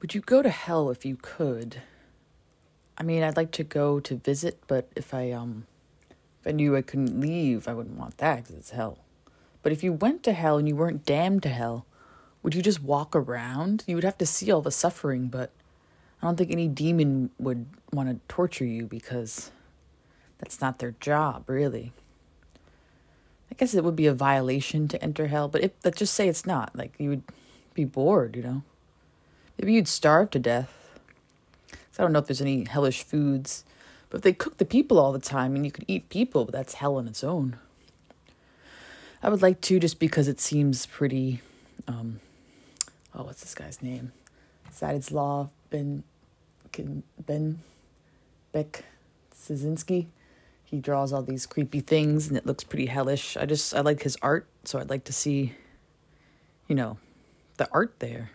Would you go to hell if you could? I mean, I'd like to go to visit, but if I um if I knew I couldn't leave, I wouldn't want that cuz it's hell. But if you went to hell and you weren't damned to hell, would you just walk around? You would have to see all the suffering, but I don't think any demon would want to torture you because that's not their job, really. I guess it would be a violation to enter hell, but if let's just say it's not, like you would be bored, you know. Maybe you'd starve to death. So I don't know if there's any hellish foods, but if they cook the people all the time and you could eat people, but that's hell on its own. I would like to just because it seems pretty um oh what's this guy's name? Law Ben Ben Beck Szynski. He draws all these creepy things and it looks pretty hellish. I just I like his art, so I'd like to see you know, the art there.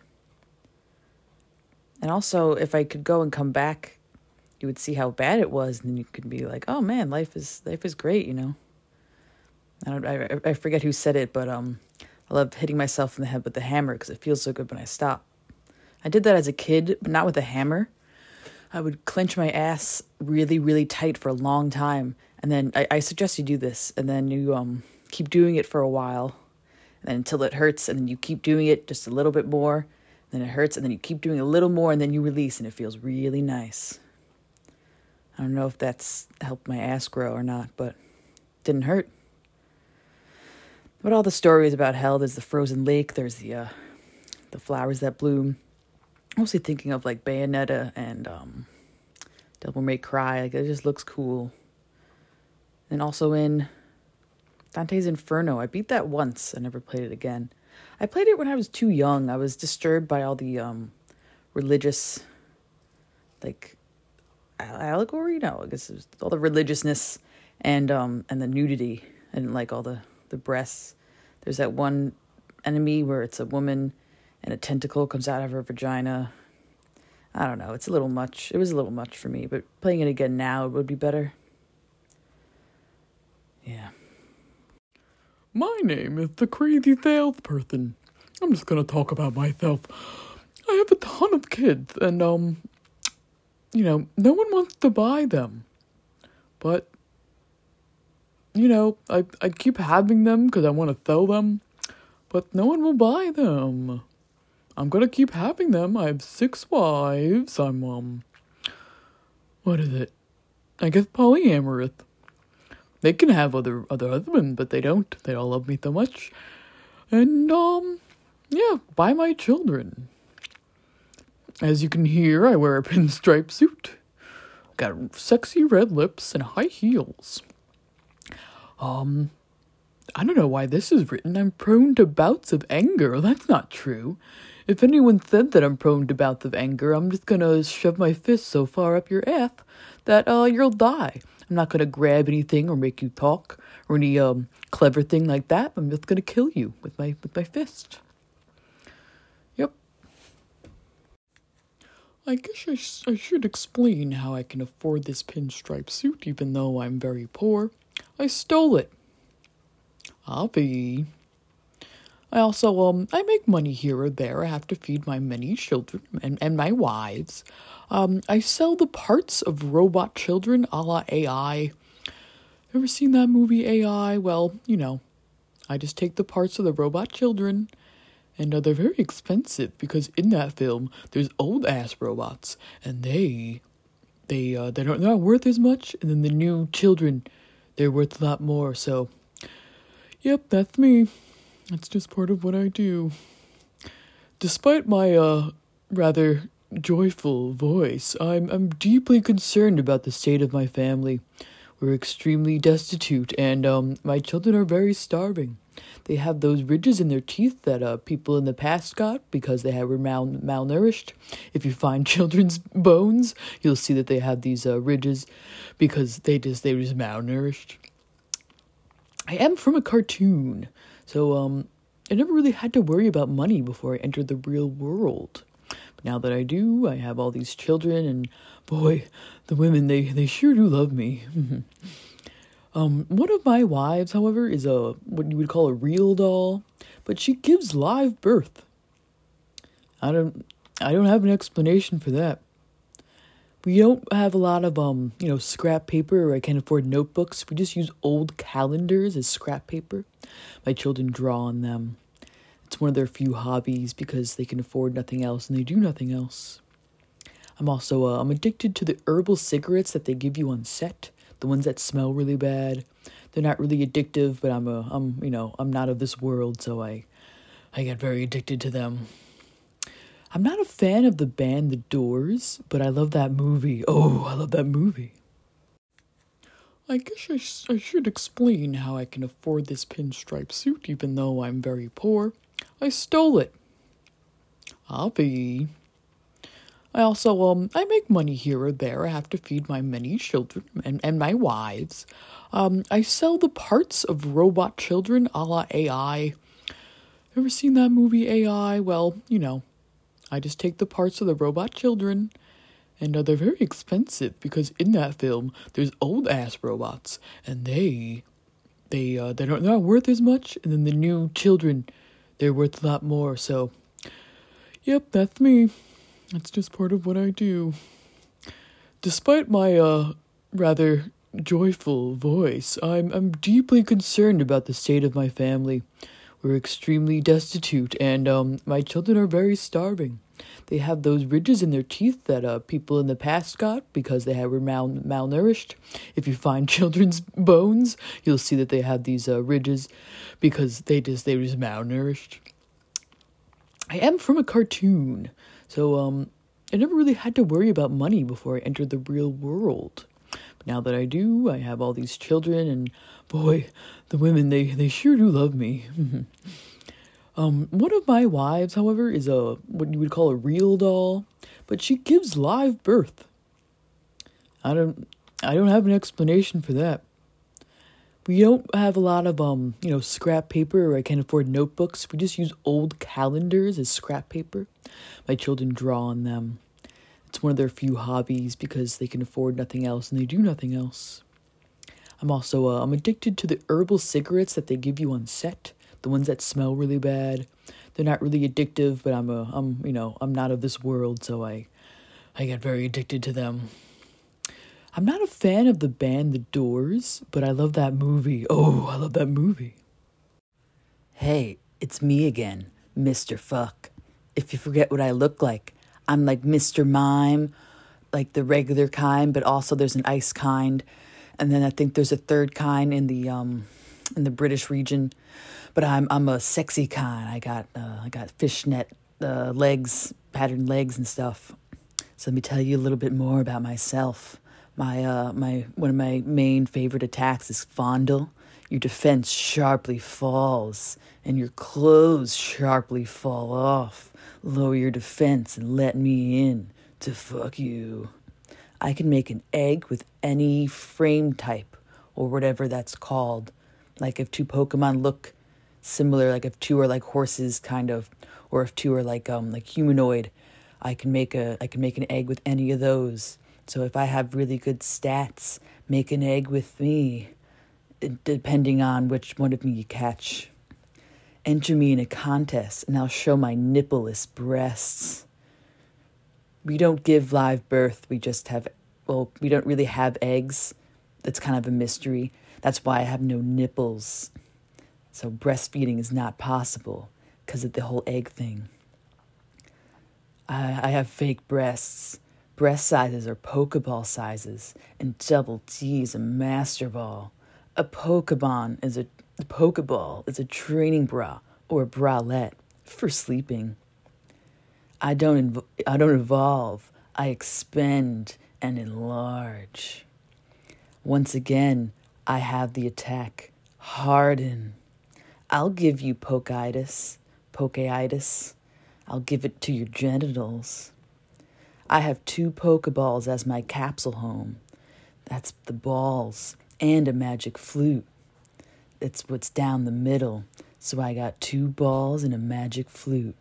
And also, if I could go and come back, you would see how bad it was, and then you could be like, "Oh man, life is life is great," you know. I don't, I, I forget who said it, but um, I love hitting myself in the head with the hammer because it feels so good when I stop. I did that as a kid, but not with a hammer. I would clench my ass really, really tight for a long time, and then I, I suggest you do this, and then you um keep doing it for a while, and until it hurts, and then you keep doing it just a little bit more, then it hurts, and then you keep doing a little more, and then you release, and it feels really nice. I don't know if that's helped my ass grow or not, but didn't hurt. But all the stories about hell, there's the frozen lake, there's the uh, the flowers that bloom. Mostly thinking of like Bayonetta and um, Devil May Cry. Like it just looks cool. And also in Dante's Inferno, I beat that once. I never played it again. I played it when I was too young. I was disturbed by all the um, religious, like allegory. No, I guess it was all the religiousness and um and the nudity and like all the the breasts. There's that one enemy where it's a woman and a tentacle comes out of her vagina. I don't know. It's a little much. It was a little much for me, but playing it again now it would be better. Yeah. My name is the crazy salesperson. I'm just gonna talk about myself. I have a ton of kids, and um, you know, no one wants to buy them. But you know, I I keep having them because I want to sell them, but no one will buy them. I'm gonna keep having them. I have six wives. I'm um, what is it? I guess polyamorous. They can have other other husbands, but they don't. They all love me so much. And um yeah, buy my children. As you can hear, I wear a pinstripe suit. Got sexy red lips and high heels. Um I don't know why this is written. I'm prone to bouts of anger. That's not true. If anyone said that I'm prone to bouts of anger, I'm just gonna shove my fist so far up your ass that uh you'll die. I'm not gonna grab anything or make you talk or any um clever thing like that. I'm just gonna kill you with my with my fist. Yep. I guess I, sh- I should explain how I can afford this pinstripe suit even though I'm very poor. I stole it. I'll be. I also um I make money here or there. I have to feed my many children and, and my wives. Um I sell the parts of robot children a la AI. Ever seen that movie AI? Well, you know, I just take the parts of the robot children and uh, they're very expensive because in that film there's old ass robots and they they uh they don't they're not worth as much and then the new children they're worth a lot more so yep that's me that's just part of what I do. Despite my uh rather joyful voice, I'm I'm deeply concerned about the state of my family. We're extremely destitute and um my children are very starving. They have those ridges in their teeth that uh people in the past got because they were mal- malnourished. If you find children's bones, you'll see that they have these uh, ridges because they just they were just malnourished. I am from a cartoon. So um I never really had to worry about money before I entered the real world. But now that I do, I have all these children and boy, the women they they sure do love me. um one of my wives, however, is a what you would call a real doll, but she gives live birth. I don't I don't have an explanation for that. We don't have a lot of um, you know, scrap paper or I can't afford notebooks. We just use old calendars as scrap paper. My children draw on them. It's one of their few hobbies because they can afford nothing else and they do nothing else. I'm also uh, I'm addicted to the herbal cigarettes that they give you on set, the ones that smell really bad. They're not really addictive, but I'm a I'm you know I'm not of this world, so I I get very addicted to them. I'm not a fan of the band The Doors, but I love that movie. Oh, I love that movie. I guess I, sh- I should explain how I can afford this pinstripe suit even though I'm very poor. I stole it. I'll be. I also, um, I make money here or there. I have to feed my many children and, and my wives. Um, I sell the parts of robot children a la AI. Ever seen that movie AI? Well, you know, I just take the parts of the robot children, and uh, they're very expensive because in that film there's old ass robots, and they, they, uh, they don't, they're not worth as much, and then the new children, they're worth a lot more. So, yep, that's me. That's just part of what I do. Despite my uh rather joyful voice, I'm I'm deeply concerned about the state of my family. We're extremely destitute, and um, my children are very starving. They have those ridges in their teeth that uh, people in the past got because they were mal- malnourished. If you find children's bones, you'll see that they have these uh, ridges because they just they were just malnourished. I am from a cartoon, so um, I never really had to worry about money before I entered the real world. Now that I do, I have all these children, and boy, the women they they sure do love me. um, one of my wives, however, is a what you would call a real doll, but she gives live birth. I don't I don't have an explanation for that. We don't have a lot of um, you know, scrap paper or I can't afford notebooks. We just use old calendars as scrap paper. My children draw on them. It's one of their few hobbies because they can afford nothing else and they do nothing else. I'm also uh, I'm addicted to the herbal cigarettes that they give you on set, the ones that smell really bad. They're not really addictive, but I'm a I'm you know I'm not of this world, so I I get very addicted to them. I'm not a fan of the band The Doors, but I love that movie. Oh, I love that movie. Hey, it's me again, Mr. Fuck. If you forget what I look like, I'm like Mr. Mime, like the regular kind, but also there's an ice kind. And then I think there's a third kind in the um in the British region. But I'm I'm a sexy kind. I got uh, I got fishnet uh, legs, patterned legs and stuff. So let me tell you a little bit more about myself. My uh my one of my main favorite attacks is fondle. Your defense sharply falls, and your clothes sharply fall off. Lower your defense and let me in to fuck you. I can make an egg with any frame type or whatever that's called. Like if two Pokemon look similar, like if two are like horses kind of, or if two are like um like humanoid, I can make a I can make an egg with any of those. So if I have really good stats, make an egg with me, depending on which one of me you catch. Enter me in a contest, and I'll show my nippleless breasts. We don't give live birth, we just have, well, we don't really have eggs. That's kind of a mystery. That's why I have no nipples. So breastfeeding is not possible because of the whole egg thing. I, I have fake breasts. Breast sizes are Pokeball sizes, and double is a Master Ball. A Pokemon is a, a Pokeball is a training bra or bralette for sleeping. I don't inv- I don't evolve. I expend and enlarge. Once again, I have the attack. Harden. I'll give you pokeitis, pokeitis. I'll give it to your genitals. I have two Pokeballs as my capsule home. That's the balls and a magic flute. That's what's down the middle. So I got two balls and a magic flute.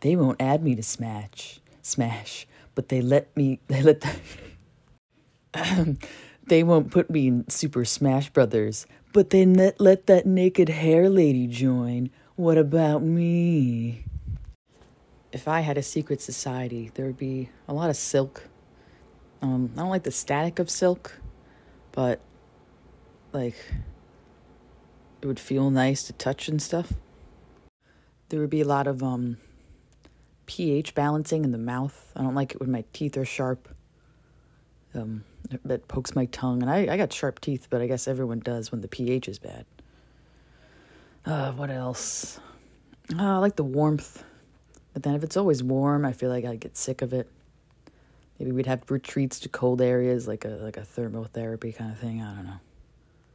They won't add me to Smash, Smash, but they let me. They let the. they won't put me in Super Smash Brothers, but they let let that naked hair lady join. What about me? if I had a secret society, there would be a lot of silk. Um, I don't like the static of silk, but like it would feel nice to touch and stuff. There would be a lot of um pH balancing in the mouth. I don't like it when my teeth are sharp. Um, that pokes my tongue, and I, I got sharp teeth, but I guess everyone does when the pH is bad. Uh, what else? Uh, I like the warmth, but then if it's always warm, I feel like I'd get sick of it. Maybe we'd have retreats to cold areas, like a like a thermotherapy kind of thing. I don't know.